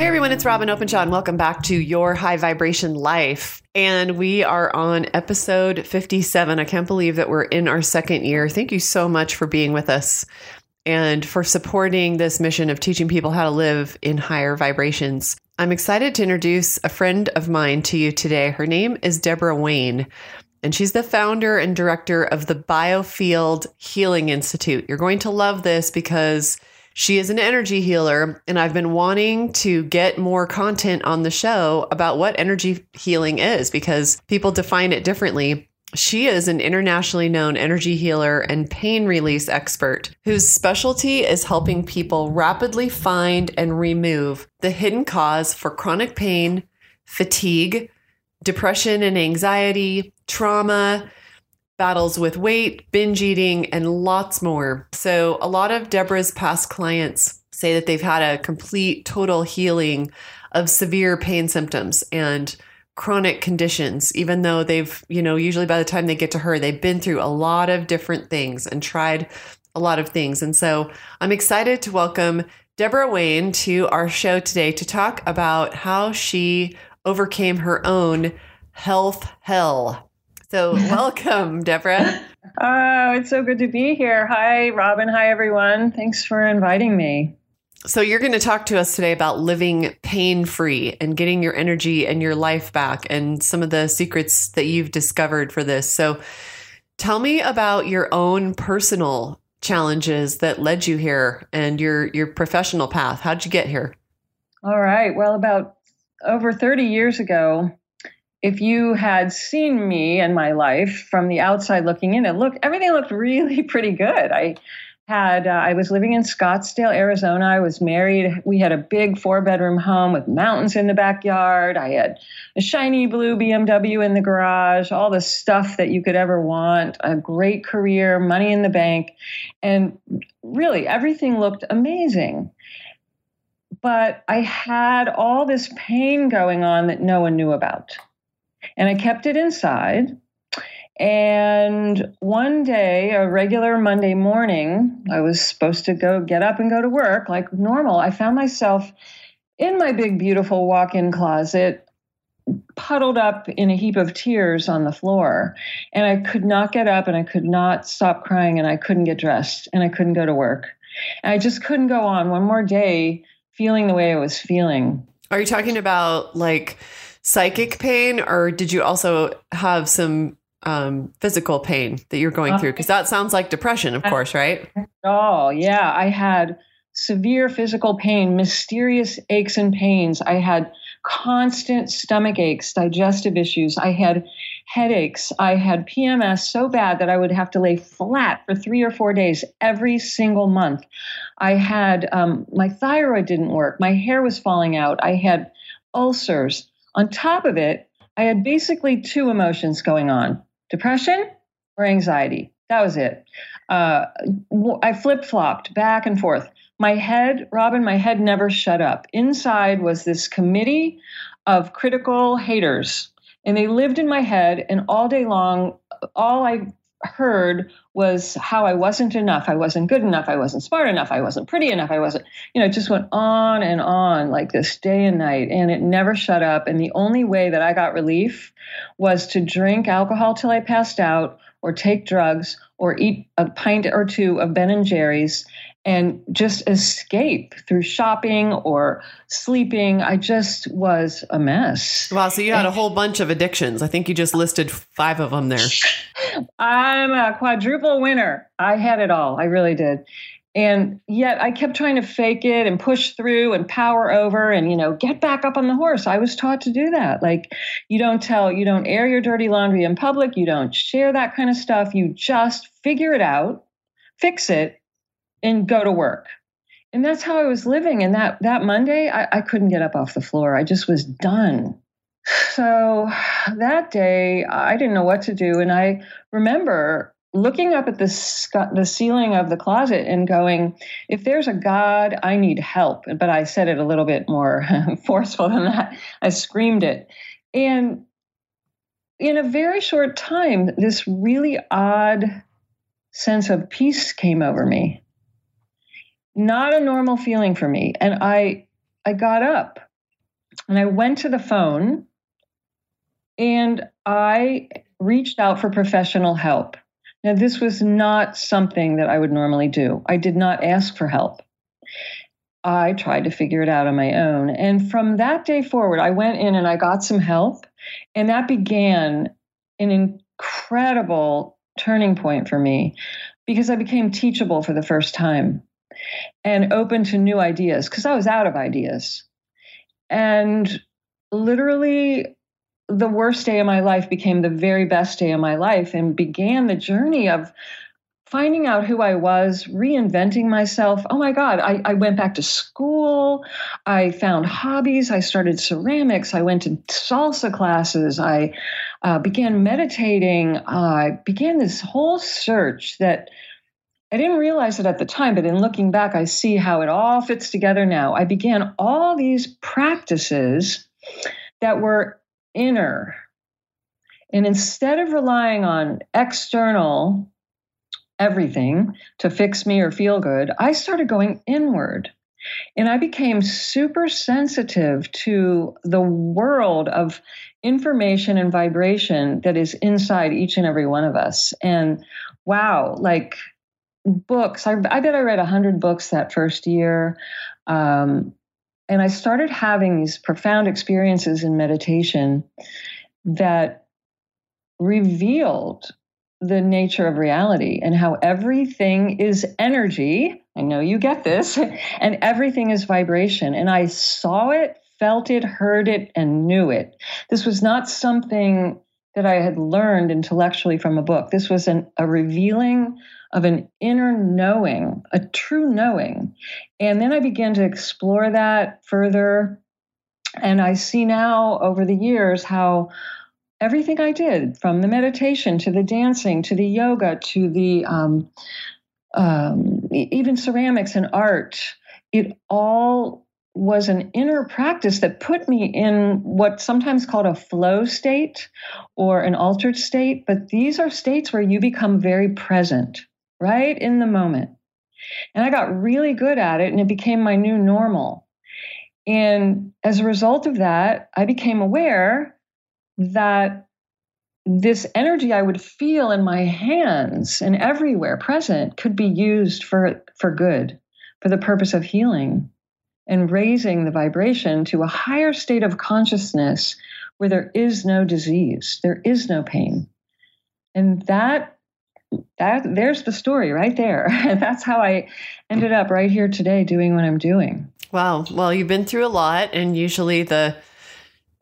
Hey everyone, it's Robyn Openshaw, and welcome back to Your High Vibration Life. And we are on episode 57. I can't believe that we're in our second year. Thank you so much for being with us and for supporting this mission of teaching people how to live in higher vibrations. I'm excited to introduce a friend of mine to you today. Her name is Debora Wayne, and she's the founder and director of the Biofield Healing Institute. You're going to love this because she is an energy healer, and I've been wanting to get more content on the show about what energy healing is because people define it differently. She is an internationally known energy healer and pain release expert whose specialty is helping people rapidly find and remove the hidden cause for chronic pain, fatigue, depression and anxiety, trauma, battles with weight, binge eating, and lots more. So, a lot of Debora's past clients say that they've had a complete, total healing of severe pain symptoms and chronic conditions, even though they've, you know, usually by the time they get to her, they've been through a lot of different things and tried a lot of things. And so, I'm excited to welcome Debora Wayne to our show today to talk about how she overcame her own health hell. So, welcome, Debora. Oh, it's so good to be here. Hi, Robyn. Hi, everyone. Thanks for inviting me. So, you're going to talk to us today about living pain free and getting your energy and your life back and some of the secrets that you've discovered for this. So, tell me about your own personal challenges that led you here and your your professional path. How'd you get here? All right. Well, about over 30 years ago, if you had seen me and my life from the outside looking in, it looked everything looked really pretty good. I had uh, I was living in Scottsdale, Arizona. I was married. We had a big four bedroom home with mountains in the backyard. I had a shiny blue BMW in the garage, all the stuff that you could ever want. A great career, money in the bank, and really everything looked amazing. But I had all this pain going on that no one knew about and I kept it inside. And one day, a regular Monday morning, I was supposed to go get up and go to work like normal. I found myself in my big, beautiful walk in closet, puddled up in a heap of tears on the floor. And I could not get up and I could not stop crying and I couldn't get dressed and I couldn't go to work. And I just couldn't go on one more day feeling the way I was feeling. Are you talking about like, psychic pain, or did you also have some um, physical pain that you're going through? Because that sounds like depression, of course, right? Oh, yeah. I had severe physical pain, mysterious aches and pains. I had constant stomach aches, digestive issues. I had headaches. I had PMS so bad that I would have to lay flat for three or four days every single month. I had um, my thyroid didn't work. My hair was falling out. I had ulcers. On top of it, I had basically two emotions going on depression or anxiety. That was it. Uh, I flip flopped back and forth. My head, Robyn, my head never shut up. Inside was this committee of critical haters, and they lived in my head, and all day long, all I heard was how I wasn't enough. I wasn't good enough. I wasn't smart enough. I wasn't pretty enough. I wasn't, you know, it just went on and on like this day and night. And it never shut up. And the only way that I got relief was to drink alcohol till I passed out or take drugs or eat a pint or two of Ben and Jerry's and just escape through shopping or sleeping. I just was a mess. Wow. So you had a whole bunch of addictions. I think you just listed five of them there. I'm a quadruple winner. I had it all. I really did. And yet I kept trying to fake it and push through and power over and, you know, get back up on the horse. I was taught to do that. Like, you don't tell, you don't air your dirty laundry in public. You don't share that kind of stuff. You just figure it out, fix it, and go to work. And that's how I was living. And that that Monday, I, I couldn't get up off the floor. I just was done. So that day, I didn't know what to do. And I remember looking up at the sc- the ceiling of the closet and going, if there's a God, I need help. But I said it a little bit more forceful than that. I screamed it. And in a very short time, this really odd sense of peace came over me. Not a normal feeling for me. And I I got up and I went to the phone and I reached out for professional help. Now, this was not something that I would normally do. I did not ask for help. I tried to figure it out on my own. And from that day forward, I went in and I got some help. And that began an incredible turning point for me because I became teachable for the first time and open to new ideas because I was out of ideas. And literally, the worst day of my life became the very best day of my life and began the journey of finding out who I was, reinventing myself. Oh my God, I, I, went back to school. I found hobbies. I started ceramics. I went to salsa classes. I uh, began meditating. I began this whole search that I didn't realize it at the time, but in looking back, I see how it all fits together now. I began all these practices that were inner. And instead of relying on external everything to fix me or feel good, I started going inward. And I became super sensitive to the world of information and vibration that is inside each and every one of us. And wow, like books, I, I bet I read 100 books that first year. Um, and I started having these profound experiences in meditation that revealed the nature of reality and how everything is energy. I know you get this, and everything is vibration. And I saw it, felt it, heard it, and knew it. This was not something that I had learned intellectually from a book. This was an, a revealing of an inner knowing, a true knowing. And then I began to explore that further. And I see now over the years how everything I did, from the meditation to the dancing to the yoga to the um, um, even ceramics and art, it all was an inner practice that put me in what's sometimes called a flow state or an altered state. But these are states where you become very present right in the moment. And I got really good at it, and it became my new normal. And as a result of that, I became aware that this energy I would feel in my hands and everywhere present could be used for, for good, for the purpose of healing and raising the vibration to a higher state of consciousness where there is no disease, there is no pain. And that that there's the story right there. That's how I ended up right here today doing what I'm doing. Wow. Well, you've been through a lot and usually the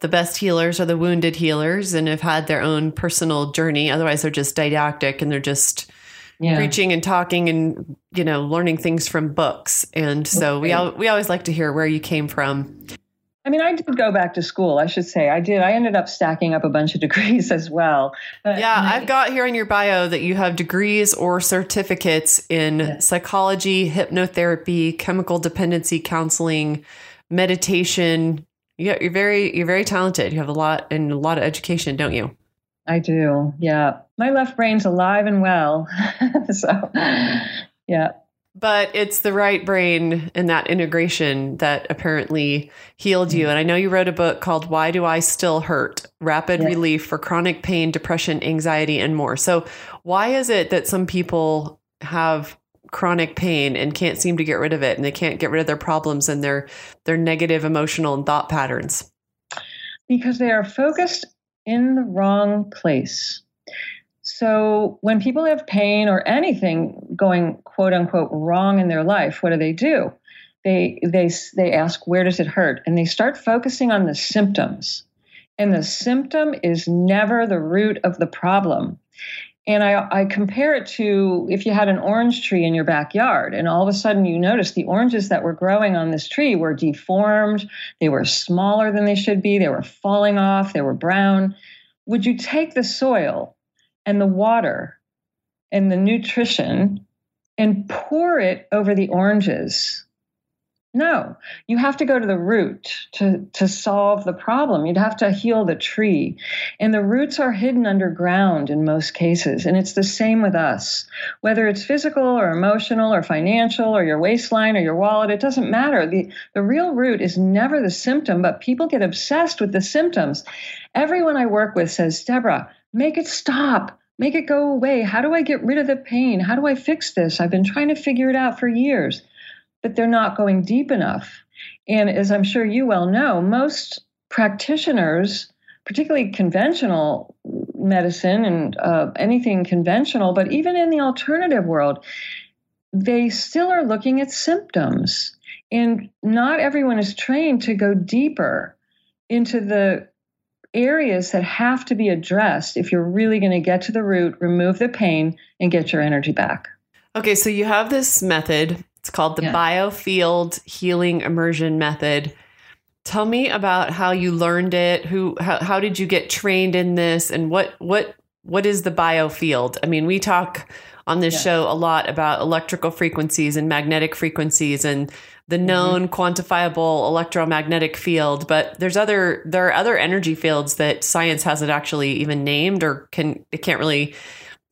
the best healers are the wounded healers and have had their own personal journey. Otherwise they're just didactic and they're just yeah. preaching and talking and you know learning things from books. And so we al- we always like to hear where you came from. I mean, I did go back to school, I should say. I did. I ended up stacking up a bunch of degrees as well. But yeah, I, I've got here in your bio that you have degrees or certificates in yeah. psychology, hypnotherapy, chemical dependency counseling, meditation. Yeah, you're very you're very talented. You have a lot and a lot of education, don't you? I do. Yeah. My left brain's alive and well. so, yeah but it's the right brain and that integration that apparently healed you. Mm. And I know you wrote a book called Why Do I Still Hurt? Rapid. Relief for Chronic Pain, Depression, Anxiety, and More. So, why is it that some people have chronic pain and can't seem to get rid of it and they can't get rid of their problems and their their negative emotional and thought patterns? Because they are focused in the wrong place. So when people have pain or anything going quote unquote wrong in their life, what do they do? They they they ask where does it hurt and they start focusing on the symptoms. And the symptom is never the root of the problem. And I, I, compare it to if you had an orange tree in your backyard, and all of a sudden you notice the oranges that were growing on this tree were deformed, they were smaller than they should be, they were falling off, they were brown. Would you take the soil and the water and the nutrition and pour it over the oranges. No, you have to go to the root to, to solve the problem. You'd have to heal the tree. And the roots are hidden underground in most cases. And it's the same with us. Whether it's physical or emotional or financial or your waistline or your wallet, it doesn't matter. The, the real root is never the symptom, but people get obsessed with the symptoms. Everyone I work with says, Debora, make it stop. Make it go away. How do I get rid of the pain? How do I fix this? I've been trying to figure it out for years but they're not going deep enough. And as I'm sure you well know, most practitioners, particularly conventional medicine and uh, anything conventional, but even in the alternative world, they still are looking at symptoms. And not everyone is trained to go deeper into the areas that have to be addressed if you're really going to get to the root, remove the pain, and get your energy back. Okay, so you have this method it's called the yeah. Biofield Healing Immersion Method. Tell me about how you learned it. Who how, how did you get trained in this and what what what is the biofield? I mean, we talk on this yeah. show a lot about electrical frequencies and magnetic frequencies and the mm-hmm. known mm-hmm. quantifiable electromagnetic field, but there's other there are other energy fields that science hasn't actually even named or can it can't really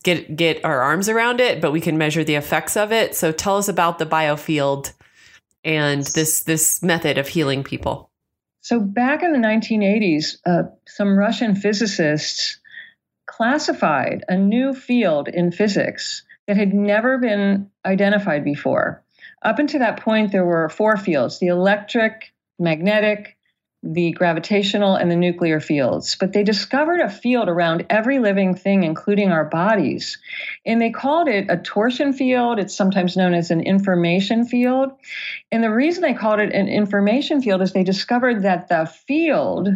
get get our arms around it, but we can measure the effects of it. So tell us about the biofield and this this method of healing people. So back in the 1980s, uh, some Russian physicists classified a new field in physics that had never been identified before. Up until that point, there were four fields: the electric, magnetic, the gravitational and the nuclear fields, but they discovered a field around every living thing, including our bodies. And they called it a torsion field. It's sometimes known as an information field. And the reason they called it an information field is they discovered that the field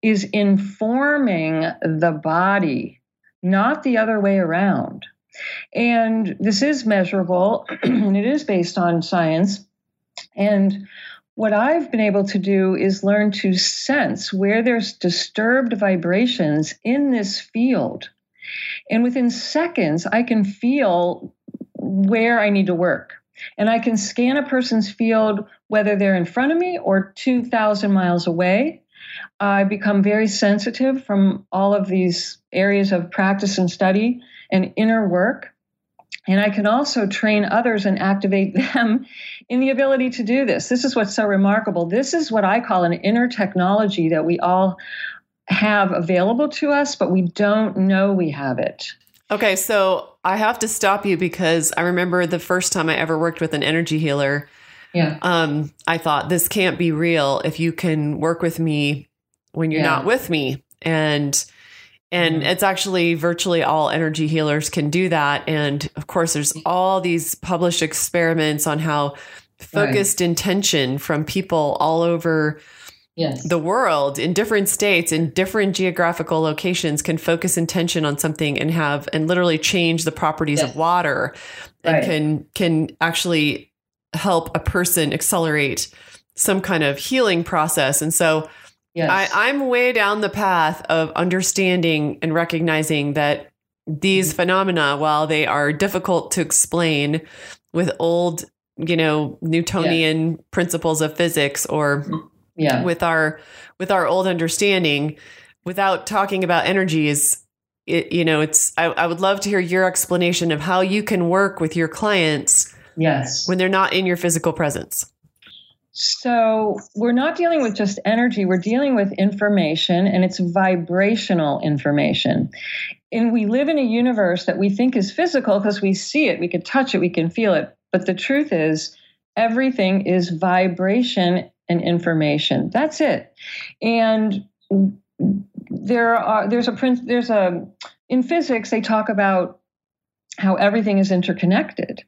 is informing the body, not the other way around. And this is measurable, and it is based on science. And what I've been able to do is learn to sense where there's disturbed vibrations in this field. And within seconds, I can feel where I need to work. And I can scan a person's field, whether they're in front of me or 2,000 miles away. I become very sensitive from all of these areas of practice and study and inner work. And I can also train others and activate them in the ability to do this. This is what's so remarkable. This is what I call an inner technology that we all have available to us, but we don't know we have it. Okay, so I have to stop you because I remember the first time I ever worked with an energy healer. Yeah. Um, I thought this can't be real if you can work with me when you're yeah. not with me. And and it's actually virtually all energy healers can do that. And of course, there's all these published experiments on how focused right. intention from people all over yes. the world in different states, in different geographical locations, can focus intention on something and have and literally change the properties yes. of water and right. can can actually help a person accelerate some kind of healing process. And so Yes. I, I'm way down the path of understanding and recognizing that these mm-hmm. phenomena, while they are difficult to explain with old, you know, Newtonian yeah. principles of physics or mm-hmm. yeah. with our with our old understanding, without talking about energies, it, you know, it's I, I would love to hear your explanation of how you can work with your clients yes when they're not in your physical presence. So we're not dealing with just energy, we're dealing with information and it's vibrational information. And we live in a universe that we think is physical because we see it, we can touch it, we can feel it. But the truth is, everything is vibration and information. That's it. And there are there's a there's a in physics they talk about how everything is interconnected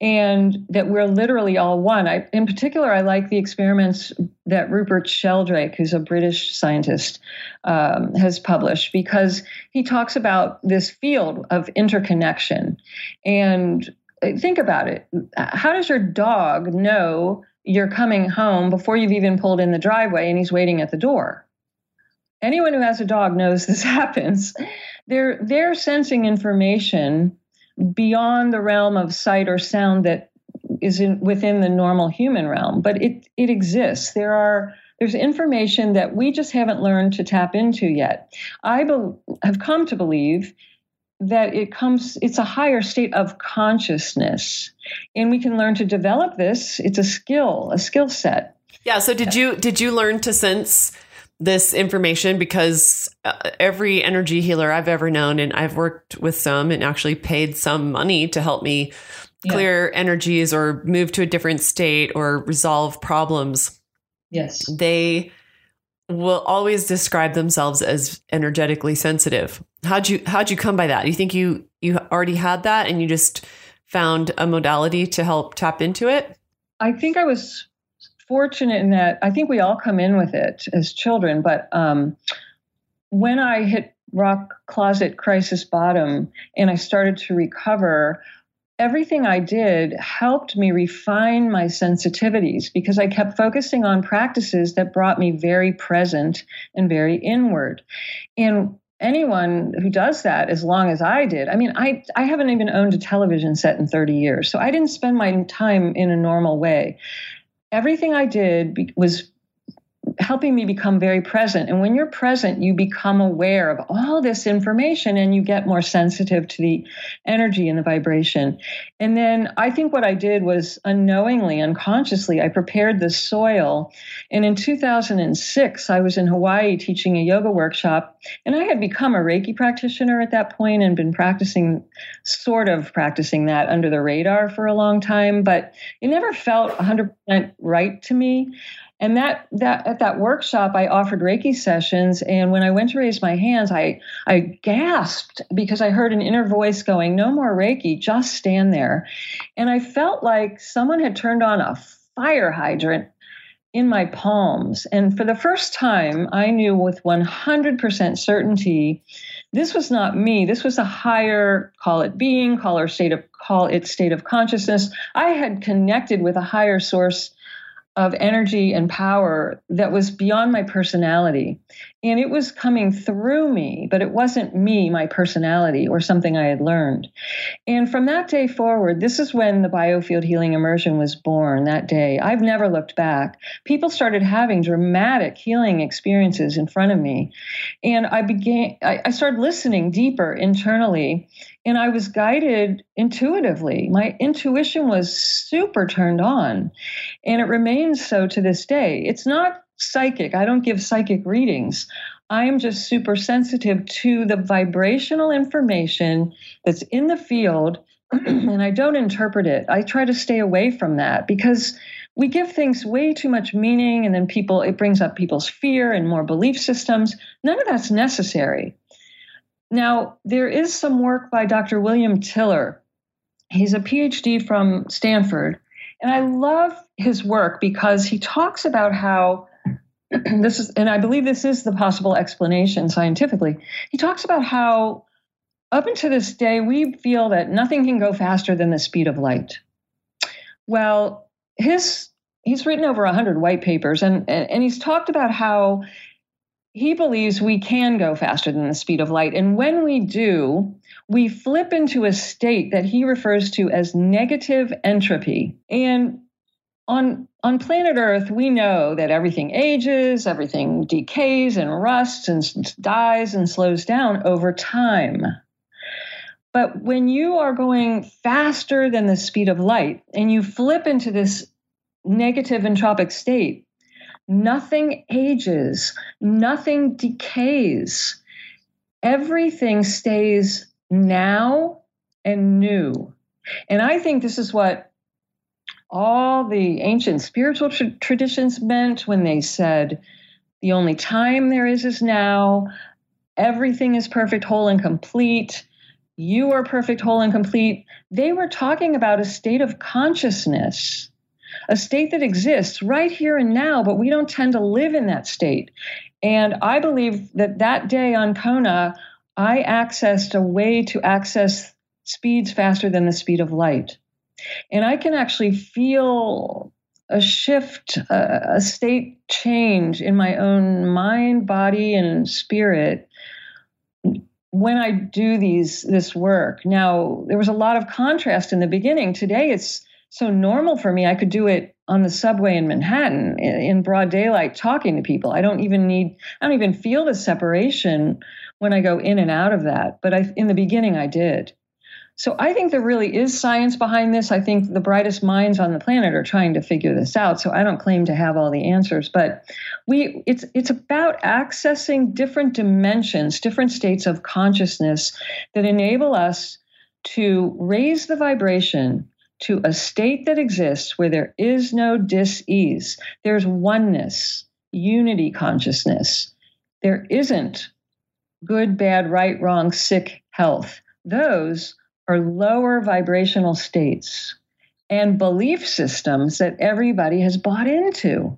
and that we're literally all one. I, in particular, I like the experiments that Rupert Sheldrake, who's a British scientist, um, has published because he talks about this field of interconnection. And uh, think about it how does your dog know you're coming home before you've even pulled in the driveway and he's waiting at the door? Anyone who has a dog knows this happens. They're, they're sensing information beyond the realm of sight or sound that is in, within the normal human realm, but it it exists. There are there's information that we just haven't learned to tap into yet. I be, have come to believe that it comes it's a higher state of consciousness and we can learn to develop this it's a skill a skill set yeah so did you did you learn to sense this information because uh, every energy healer I've ever known, and I've worked with some and actually paid some money to help me clear yeah. energies or move to a different state or resolve problems. Yes. They will always describe themselves as energetically sensitive. How'd you how'd you come by that? Do You think you you already had that and you just found a modality to help tap into it? I think I was fortunate in that I think we all come in with it as children, but um, when I hit rock closet crisis bottom and I started to recover, everything I did helped me refine my sensitivities because I kept focusing on practices that brought me very present and very inward. And anyone who does that as long as I did. I mean, I I haven't even owned a television set in 30 years. So I didn't spend my time in a normal way everything I did was helping me become very present. And when you're present, you become aware of all this information and you get more sensitive to the energy and the vibration. And then I think what I did was unknowingly, unconsciously, I prepared the soil. And in 2006, I was in Hawaii teaching a yoga workshop. And I had become a Reiki practitioner at that point and been practicing, sort of practicing that under the radar for a long time. But it never felt 100% right to me. And that that at that workshop, I offered Reiki sessions, and when I went to raise my hands, I I gasped because I heard an inner voice going, "No more Reiki, just stand there," and I felt like someone had turned on a fire hydrant in my palms. And for the first time, I knew with 100% certainty this was not me. This was a higher, call it being, call it state of call it state of consciousness. I had connected with a higher source of energy and power that was beyond my personality. And it was coming through me, but it wasn't me, my personality, or something I had learned. And from that day forward, this is when the biofield healing immersion was born that day. I've never looked back. People started having dramatic healing experiences in front of me. And I began, I, I started listening deeper internally and I was guided intuitively. My intuition was super turned on, and it remains so to this day. It's not psychic, I don't give psychic readings. I'm just super sensitive to the vibrational information that's in the field, and I don't interpret it. I try to stay away from that because we give things way too much meaning, and then people, it brings up people's fear and more belief systems. None of that's necessary. Now, there is some work by Dr. William Tiller. He's a PhD from Stanford. And I love his work because he talks about how this is, and I believe this is the possible explanation scientifically. He talks about how up until this day, we feel that nothing can go faster than the speed of light. Well, his he's written over 100 white papers and, and, and he's talked about how he believes we can go faster than the speed of light. And when we do, we flip into a state that he refers to as negative entropy. And on, on planet Earth, we know that everything ages, everything decays and rusts and dies and slows down over time. But when you are going faster than the speed of light and you flip into this negative entropic state, Nothing ages, nothing decays. Everything stays now and new. And I think this is what all the ancient spiritual tra- traditions meant when they said, the only time there is is now. Everything is perfect, whole, and complete. You are perfect, whole, and complete. They were talking about a state of consciousness a state that exists right here and now, but we don't tend to live in that state. And I believe that that day on Kona, I accessed a way to access speeds faster than the speed of light. And I can actually feel a shift, a, a state change in my own mind, body, and spirit when I do these this work, now there was a lot of contrast in the beginning. Today it's so normal for me. I could do it on the subway in Manhattan in broad daylight talking to people. I don't even need I don't even feel the separation when I go in and out of that. But I in the beginning I did. So I think there really is science behind this. I think the brightest minds on the planet are trying to figure this out. So I don't claim to have all the answers, but we it's it's about accessing different dimensions, different states of consciousness that enable us to raise the vibration to a state that exists where there is no dis-ease. There's oneness, unity consciousness. There isn't good, bad, right, wrong, sick, health. Those are lower vibrational states and belief systems that everybody has bought into.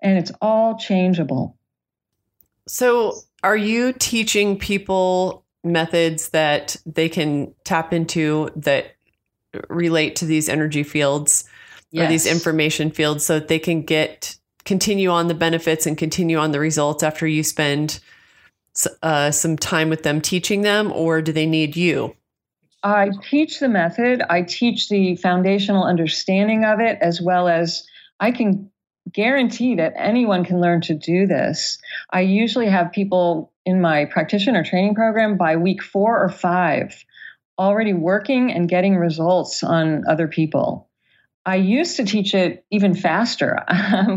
And it's all changeable. So, are you teaching people methods that they can tap into that relate to these energy fields yes. or these information fields so that they can get continue on the benefits and continue on the results after you spend uh, some time with them teaching them, or do they need you? I teach the method. I teach the foundational understanding of it, as well as I can guarantee that anyone can learn to do this. I usually have people in my practitioner training program by week four or five already working and getting results on other people. I used to teach it even faster,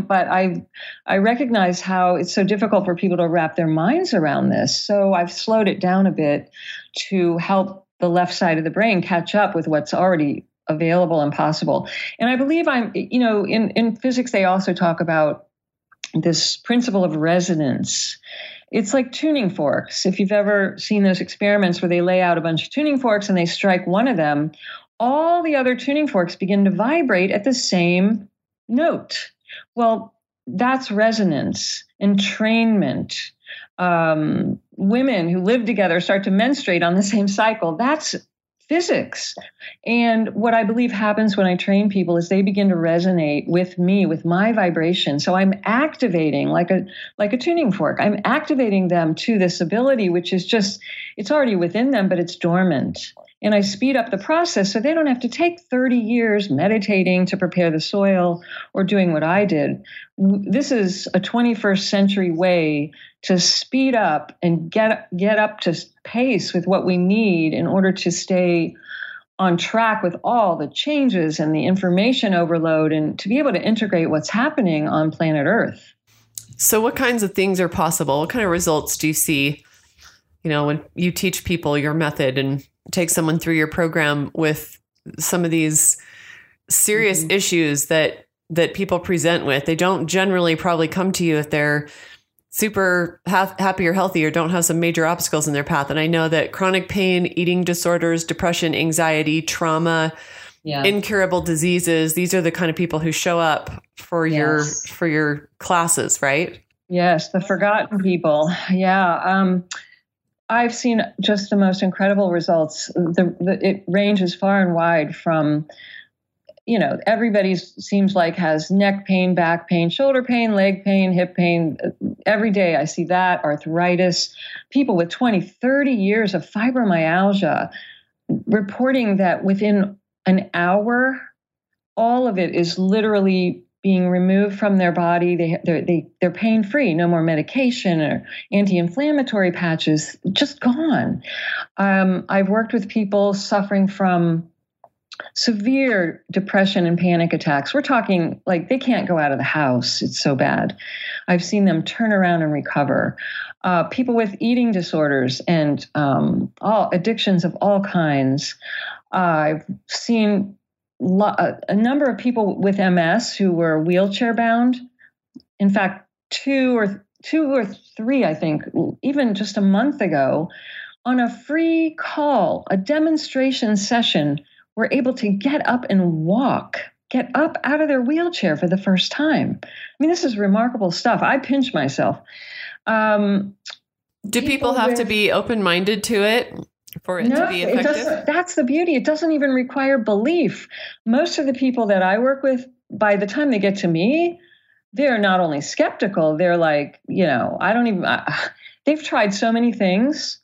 but I I recognize how it's so difficult for people to wrap their minds around this. So I've slowed it down a bit to help the left side of the brain catch up with what's already available and possible. And I believe I'm, you know, in, in physics, they also talk about this principle of resonance. It's like tuning forks. If you've ever seen those experiments where they lay out a bunch of tuning forks and they strike one of them, all the other tuning forks begin to vibrate at the same note. Well, that's resonance, entrainment, um, women who live together start to menstruate on the same cycle. That's physics. And what I believe happens when I train people is they begin to resonate with me, with my vibration. So I'm activating like a like a tuning fork. I'm activating them to this ability which is just it's already within them but it's dormant and I speed up the process so they don't have to take 30 years meditating to prepare the soil or doing what I did. This is a 21st century way to speed up and get get up to pace with what we need in order to stay on track with all the changes and the information overload and to be able to integrate what's happening on planet Earth. So what kinds of things are possible? What kind of results do you see you know when you teach people your method and take someone through your program with some of these serious mm-hmm. issues that that people present with. They don't generally probably come to you if they're super ha- happy or healthy or don't have some major obstacles in their path. And I know that chronic pain, eating disorders, depression, anxiety, trauma, yeah. incurable diseases, these are the kind of people who show up for yes. your for your classes, right? Yes, the forgotten people. Yeah. Um, I've seen just the most incredible results. The, the, it ranges far and wide from, you know, everybody seems like has neck pain, back pain, shoulder pain, leg pain, hip pain. Every day I see that, arthritis, people with 20, 30 years of fibromyalgia reporting that within an hour, all of it is literally being removed from their body. They, they're, they, they're pain free, no more medication or anti inflammatory patches, just gone. Um, I've worked with people suffering from severe depression and panic attacks. We're talking like they can't go out of the house, it's so bad. I've seen them turn around and recover. Uh, people with eating disorders and um, all addictions of all kinds. Uh, I've seen a number of people with MS who were wheelchair bound. In fact, two or two or three, I think, even just a month ago, on a free call, a demonstration session, were able to get up and walk, get up out of their wheelchair for the first time. I mean, this is remarkable stuff. I pinch myself. Um, Do people, people have with, to be open minded to it? For it no, to be effective? that's the beauty. It doesn't even require belief. Most of the people that I work with, by the time they get to me, they're not only skeptical, they're like, you know, I don't even, they've tried so many things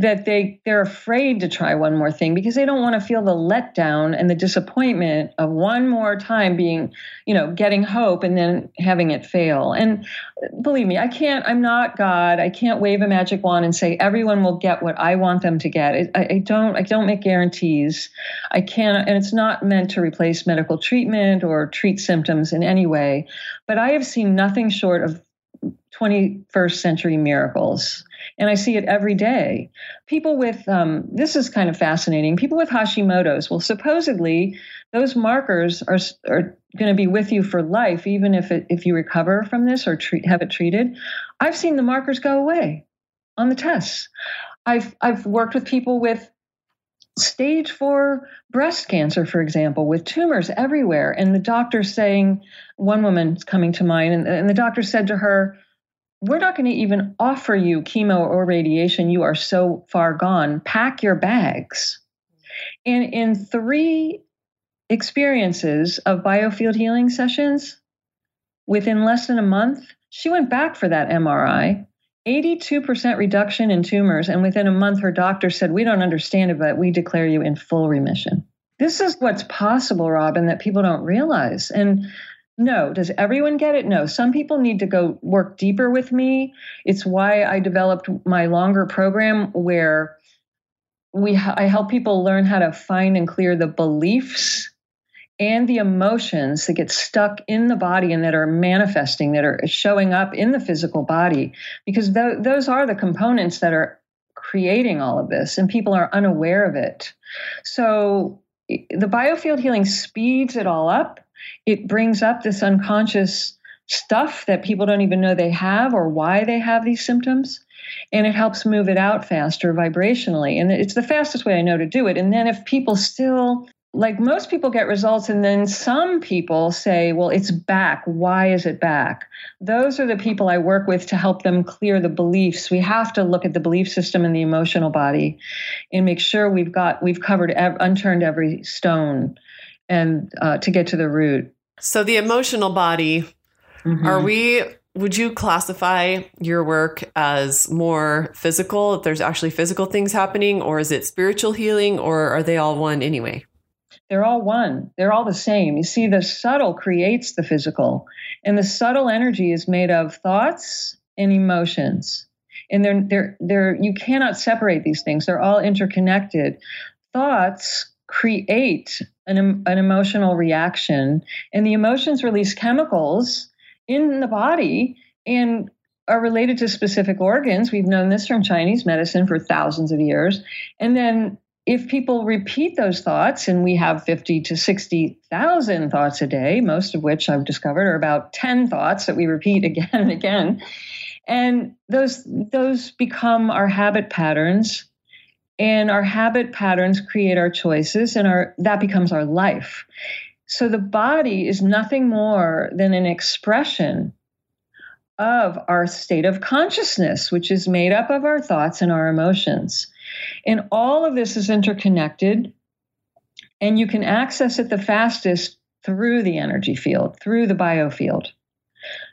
that they they're afraid to try one more thing because they don't want to feel the letdown and the disappointment of one more time being you know getting hope and then having it fail. And believe me i can't i'm not god. I can't wave a magic wand and say everyone will get what i want them to get. I, I don't i don't make guarantees. I can't and it's not meant to replace medical treatment or treat symptoms in any way. But i have seen nothing short of 21st century miracles and I see it every day. People with um, this is kind of fascinating. People with Hashimoto's, well, supposedly those markers are are going to be with you for life, even if it, if you recover from this or treat, have it treated. I've seen the markers go away on the tests. I've I've worked with people with stage four breast cancer, for example, with tumors everywhere, and the doctor saying, one woman's coming to mind, and, and the doctor said to her we're not going to even offer you chemo or radiation. You are so far gone. Pack your bags. And in three experiences of biofield healing sessions, within less than a month, she went back for that MRI. 82% reduction in tumors. And within a month, her doctor said, We don't understand it, but we declare you in full remission. This is what's possible, Robyn, that people don't realize. And no. Does everyone get it? No. Some people need to go work deeper with me. It's why I developed my longer program where we I help people learn how to find and clear the beliefs and the emotions that get stuck in the body and that are manifesting that are showing up in the physical body because th- those are the components that are creating all of this and people are unaware of it. So the biofield healing speeds it all up it brings up this unconscious stuff that people don't even know they have or why they have these symptoms. And it helps move it out faster vibrationally. And it's the fastest way I know to do it. And then if people still, like most people get results, and then some people say, well, it's back. Why is it back? Those are the people I work with to help them clear the beliefs. We have to look at the belief system and the emotional body and make sure we've got, we've covered, unturned every stone and uh, to get to the root. So the emotional body, mm-hmm. are we? Would you classify your work as more physical? If there's actually physical things happening, or is it spiritual healing, or are they all one anyway? They're all one. They're all the same. You see, the subtle creates the physical, and the subtle energy is made of thoughts and emotions. And they're they're they're you cannot separate these things. They're all interconnected. Thoughts create an, an emotional reaction, and the emotions release chemicals in the body and are related to specific organs. We've known this from Chinese medicine for thousands of years. And then if people repeat those thoughts, and we have 50 to 60,000 thoughts a day, most of which I've discovered are about 10 thoughts that we repeat again and again. And those, those become our habit patterns and our habit patterns create our choices and our that becomes our life. So the body is nothing more than an expression of our state of consciousness which is made up of our thoughts and our emotions. And all of this is interconnected and you can access it the fastest through the energy field through the biofield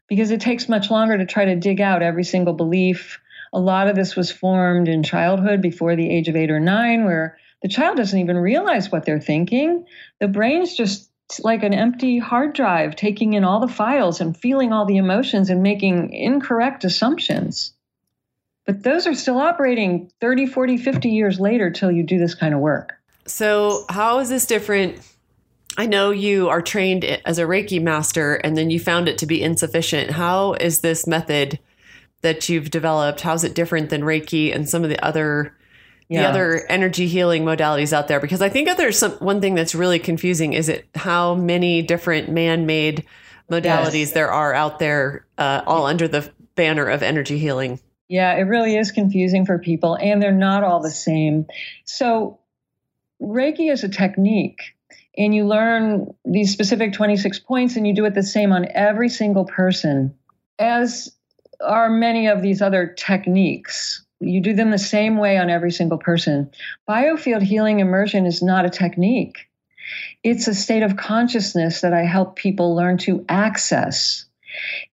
because it takes much longer to try to dig out every single belief a lot of this was formed in childhood before the age of eight or nine, where the child doesn't even realize what they're thinking. The brain's just like an empty hard drive, taking in all the files and feeling all the emotions and making incorrect assumptions. But those are still operating 30, 40, 50 years later till you do this kind of work. So, how is this different? I know you are trained as a Reiki master and then you found it to be insufficient. How is this method that you've developed? How's it different than Reiki and some of the other yeah. the other energy healing modalities out there? Because I think that there's some one thing that's really confusing is it how many different man-made modalities yes. there are out there, uh, all under the banner of energy healing. Yeah, it really is confusing for people, and they're not all the same. So, Reiki is a technique, and you learn these specific 26 points, and you do it the same on every single person. As are many of these other techniques. You do them the same way on every single person. Biofield healing immersion is not a technique, it's a state of consciousness that I help people learn to access.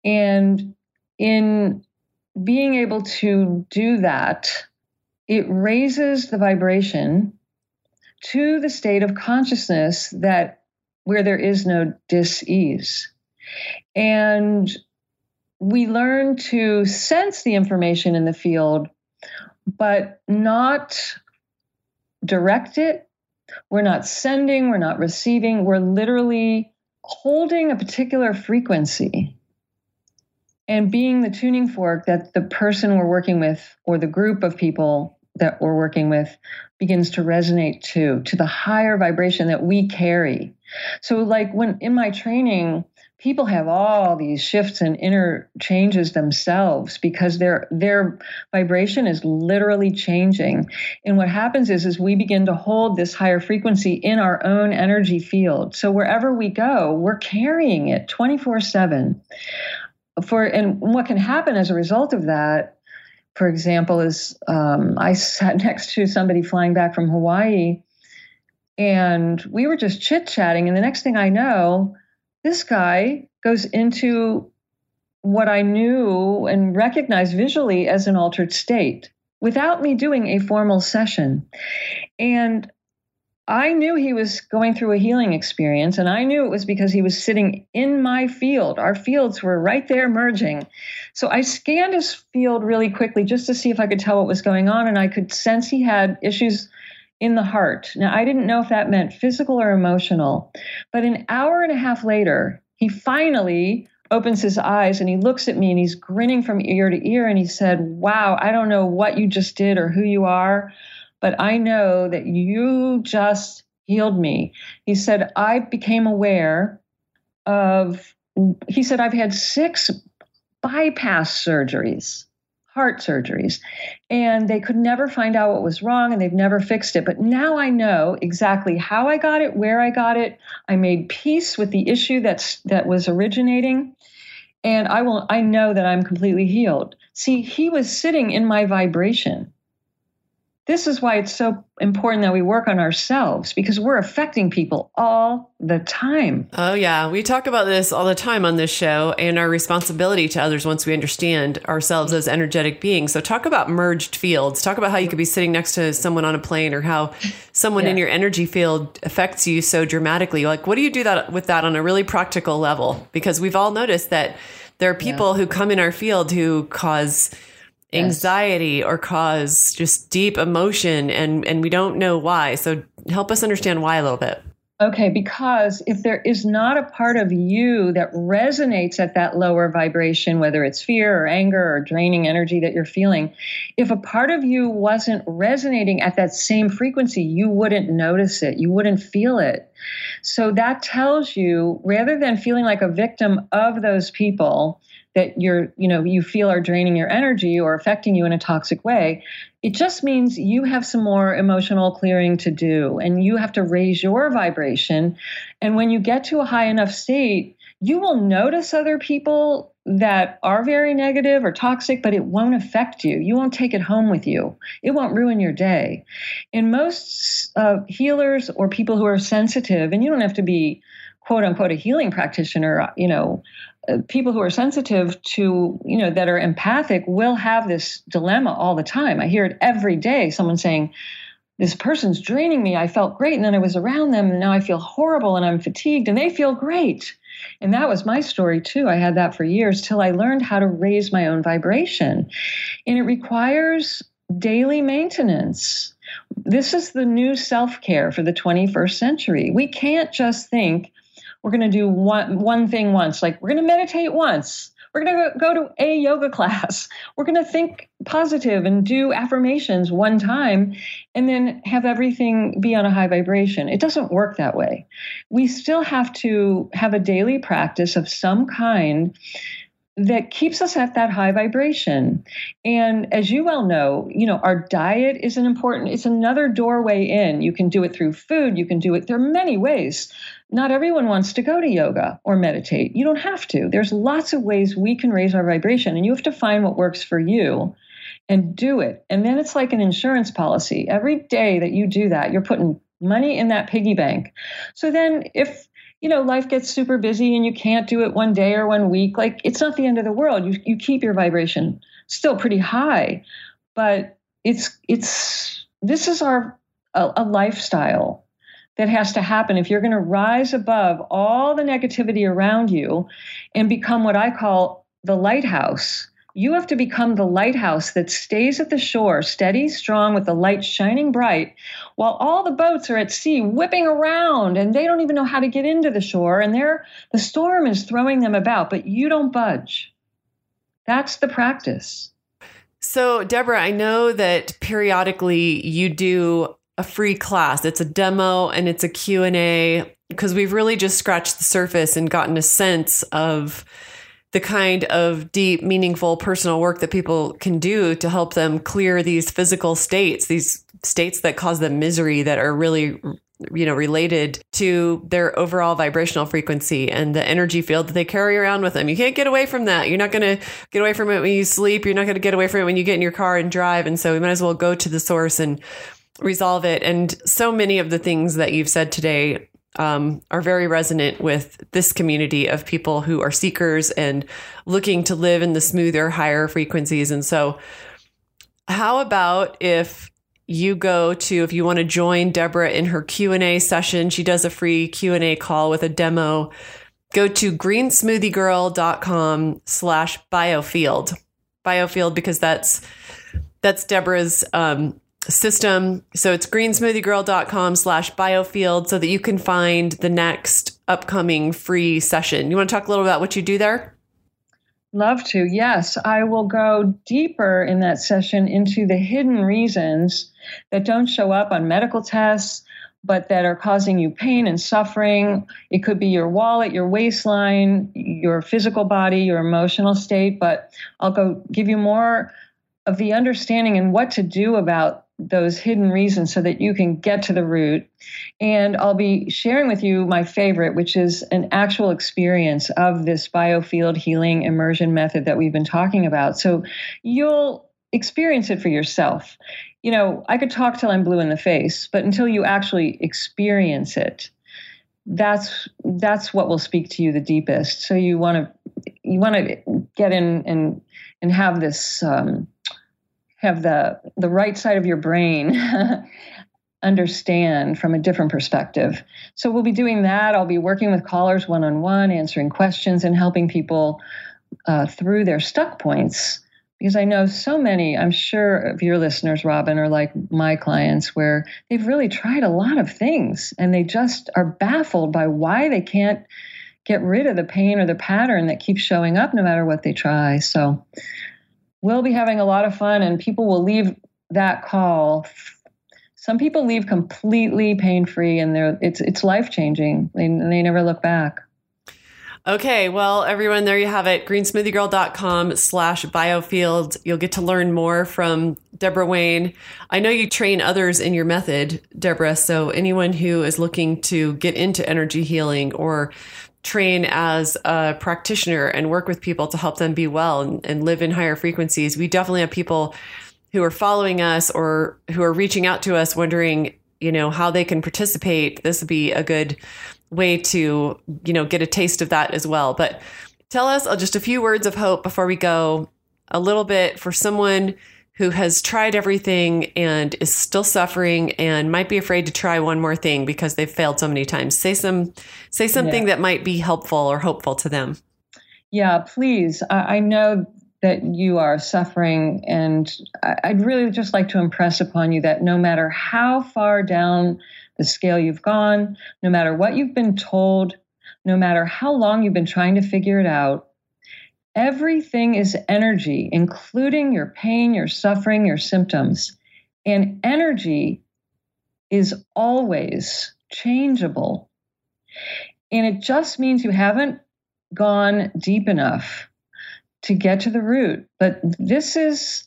And in being able to do that it raises the vibration to the state of consciousness that where there is no dis-ease. And we learn to sense the information in the field, but not direct it. We're not sending, we're not receiving, we're literally holding a particular frequency and being the tuning fork that the person we're working with or the group of people that we're working with begins to resonate to to the higher vibration that we carry so like when in my training people have all these shifts and inner changes themselves because their their vibration is literally changing. And what happens is is we begin to hold this higher frequency in our own energy field. So wherever we go we're carrying it 24/7 for and what can happen as a result of that for example is um, i sat next to somebody flying back from hawaii and we were just chit chatting and the next thing i know this guy goes into what I knew and recognized visually as an altered state without me doing a formal session. And I knew he was going through a healing experience, and I knew it was because he was sitting in my field. Our fields were right there merging. So I scanned his field really quickly just to see if I could tell what was going on, and I could sense he had issues in the heart. Now, I didn't know if that meant physical or emotional, but an hour and a half later, he finally opens his eyes and he looks at me and he's grinning from ear to ear and he said, Wow, I don't know what you just did or who you are, but I know that you just healed me. He said, I became aware of, he said, I've had six bypass surgeries heart surgeries. And they could never find out what was wrong and they've never fixed it. But now i know exactly how i got it where i got it. I made peace with the issue that's that was originating. And i will i know that i'm completely healed. See he was sitting in my vibration this is why it's so important that we work on ourselves because we're affecting people all the time. Oh, yeah. We talk about this all the time on this show and our responsibility to others once we understand ourselves as energetic beings. So, talk about merged fields. Talk about how you could be sitting next to someone on a plane or how someone yeah. in your energy field affects you so dramatically. Like, what do you do that with that on a really practical level? Because we've all noticed that there are people yeah. who come in our field who cause anxiety or cause just deep emotion and and we don't know why. So help us understand why a little bit. Okay because if there is not a part of you that resonates at that lower vibration whether it's fear or anger or draining energy that you're feeling if a part of you wasn't resonating at that same frequency you wouldn't notice it. You wouldn't feel it. So that tells you rather than feeling like a victim of those people that you're, you know, you feel are draining your energy or affecting you in a toxic way, it just means you have some more emotional clearing to do and you have to raise your vibration. And when you get to a high enough state, you will notice other people that are very negative or toxic, but it won't affect you. You won't take it home with you. It won't ruin your day. And most uh, healers or people who are sensitive, and you don't have to be quote unquote a healing practitioner, you know, Uh, people who are sensitive to, you know, that are empathic will have this dilemma all the time. I hear it every day. Someone saying, this person's draining me. I felt great. And then I was around them and now I feel horrible and I'm fatigued and they feel great. And that was my story too. I had that for years till I learned how to raise my own vibration. And it requires daily maintenance. This is the new self care for the 21st century. We can't just think, we're going to do one one thing once like we're going to meditate once we're going to go to a yoga class we're going to think positive and do affirmations one time and then have everything be on a high vibration it doesn't work that way we still have to have a daily practice of some kind that keeps us at that high vibration. And as you well know, you know, our diet is an important, it's another doorway in. You can do it through food, you can do it, there are many ways. Not everyone wants to go to yoga or meditate. You don't have to. There's lots of ways we can raise our vibration, and you have to find what works for you and do it. And then it's like an insurance policy. Every day that you do that, you're putting money in that piggy bank. So then if you know, life gets super busy and you can't do it one day or one week. Like it's not the end of the world. You you keep your vibration still pretty high, but it's it's this is our a, a lifestyle that has to happen if you're going to rise above all the negativity around you and become what I call the lighthouse. You have to become the lighthouse that stays at the shore, steady, strong, with the light shining bright, while all the boats are at sea whipping around and they don't even know how to get into the shore and they're the storm is throwing them about, but you don't budge. That's the practice. So, Debora, I know that periodically you do a free class. It's a demo and it's a Q&A because we've really just scratched the surface and gotten a sense of the kind of deep, meaningful personal work that people can do to help them clear these physical states, these states that cause them misery that are really you know related to their overall vibrational frequency and the energy field that they carry around with them. You can't get away from that. You're not going to get away from it when you sleep. You're not going to get away from it when you get in your car and drive. And so we might as well go to the source and resolve it. And so many of the things that you've said today um, are very resonant with this community of people who are seekers and looking to live in the smoother, higher frequencies. And so, how about if you go to if you want to join Debora in her Q&A session, she does a free Q&A call with a demo. Go to greensmoothiegirl.com slash biofield. Biofield because that's that's Debora's um, system. So it's greensmoothiegirl.com slash biofield so that you can find the next upcoming free session. You want to talk a little about what you do there? Love to. Yes, I will go deeper in that session into the hidden reasons that don't show up on medical tests, but that are causing you pain and suffering. It could be your wallet, your waistline, your physical body, your emotional state, but I'll go give you more of the understanding and what to do about those hidden reasons so that you can get to the root. And I'll be sharing with you my favorite, which is an actual experience of this biofield healing immersion method that we've been talking about. So you'll experience it for yourself. You know, I could talk till I'm blue in the face, but until you actually experience it, that's that's what will speak to you the deepest. So you want to you want to get in and and have this um, have the the right side of your brain understand from a different perspective. So we'll be doing that. I'll be working with callers one on one, answering questions, and helping people uh, through their stuck points. Because I know so many, I'm sure of your listeners, Robyn, are like my clients, where they've really tried a lot of things and they just are baffled by why they can't get rid of the pain or the pattern that keeps showing up no matter what they try. So we'll be having a lot of fun and people will leave that call. Some people leave completely pain free and they're it's it's life changing they, they never look back. Okay well everyone there you have it. greensmoothiegirl.com slash biofield. You'll get to learn more from debora wayne. I know you train others in your method debora so anyone who is looking to get into energy healing or train as a practitioner and work with people to help them be well and, and, live in higher frequencies. We definitely have people who are following us or who are reaching out to us wondering, you know, how they can participate. This would be a good way to, you know, get a taste of that as well. But tell us uh, just a few words of hope before we go a little bit for someone who has tried everything and is still suffering and might be afraid to try one more thing because they've failed so many times. Say some say something yeah. that might be helpful or hopeful to them. Yeah, please. I, I know that you are suffering, and I, I'd really just like to impress upon you that no matter how far down the scale you've gone, no matter what you've been told, no matter how long you've been trying to figure it out, Everything is energy, including your pain, your suffering, your symptoms. And energy is always changeable. And it just means you haven't gone deep enough to get to the root. But this is,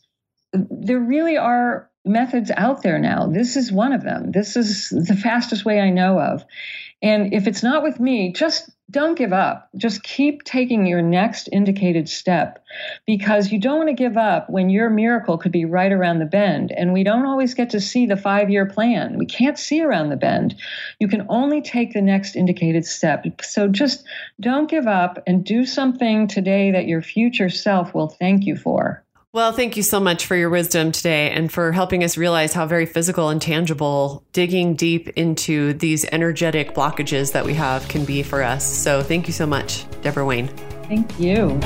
there really are methods out there now. This is one of them. This is the fastest way I know of. And if it's not with me, just don't give up. Just keep taking your next indicated step because you don't want to give up when your miracle could be right around the bend. And we don't always get to see the five year plan. We can't see around the bend. You can only take the next indicated step. So just don't give up and do something today that your future self will thank you for. Well, thank you so much for your wisdom today and for helping us realize how very physical and tangible digging deep into these energetic blockages that we have can be for us. So, thank you so much, Debora Wayne. Thank you.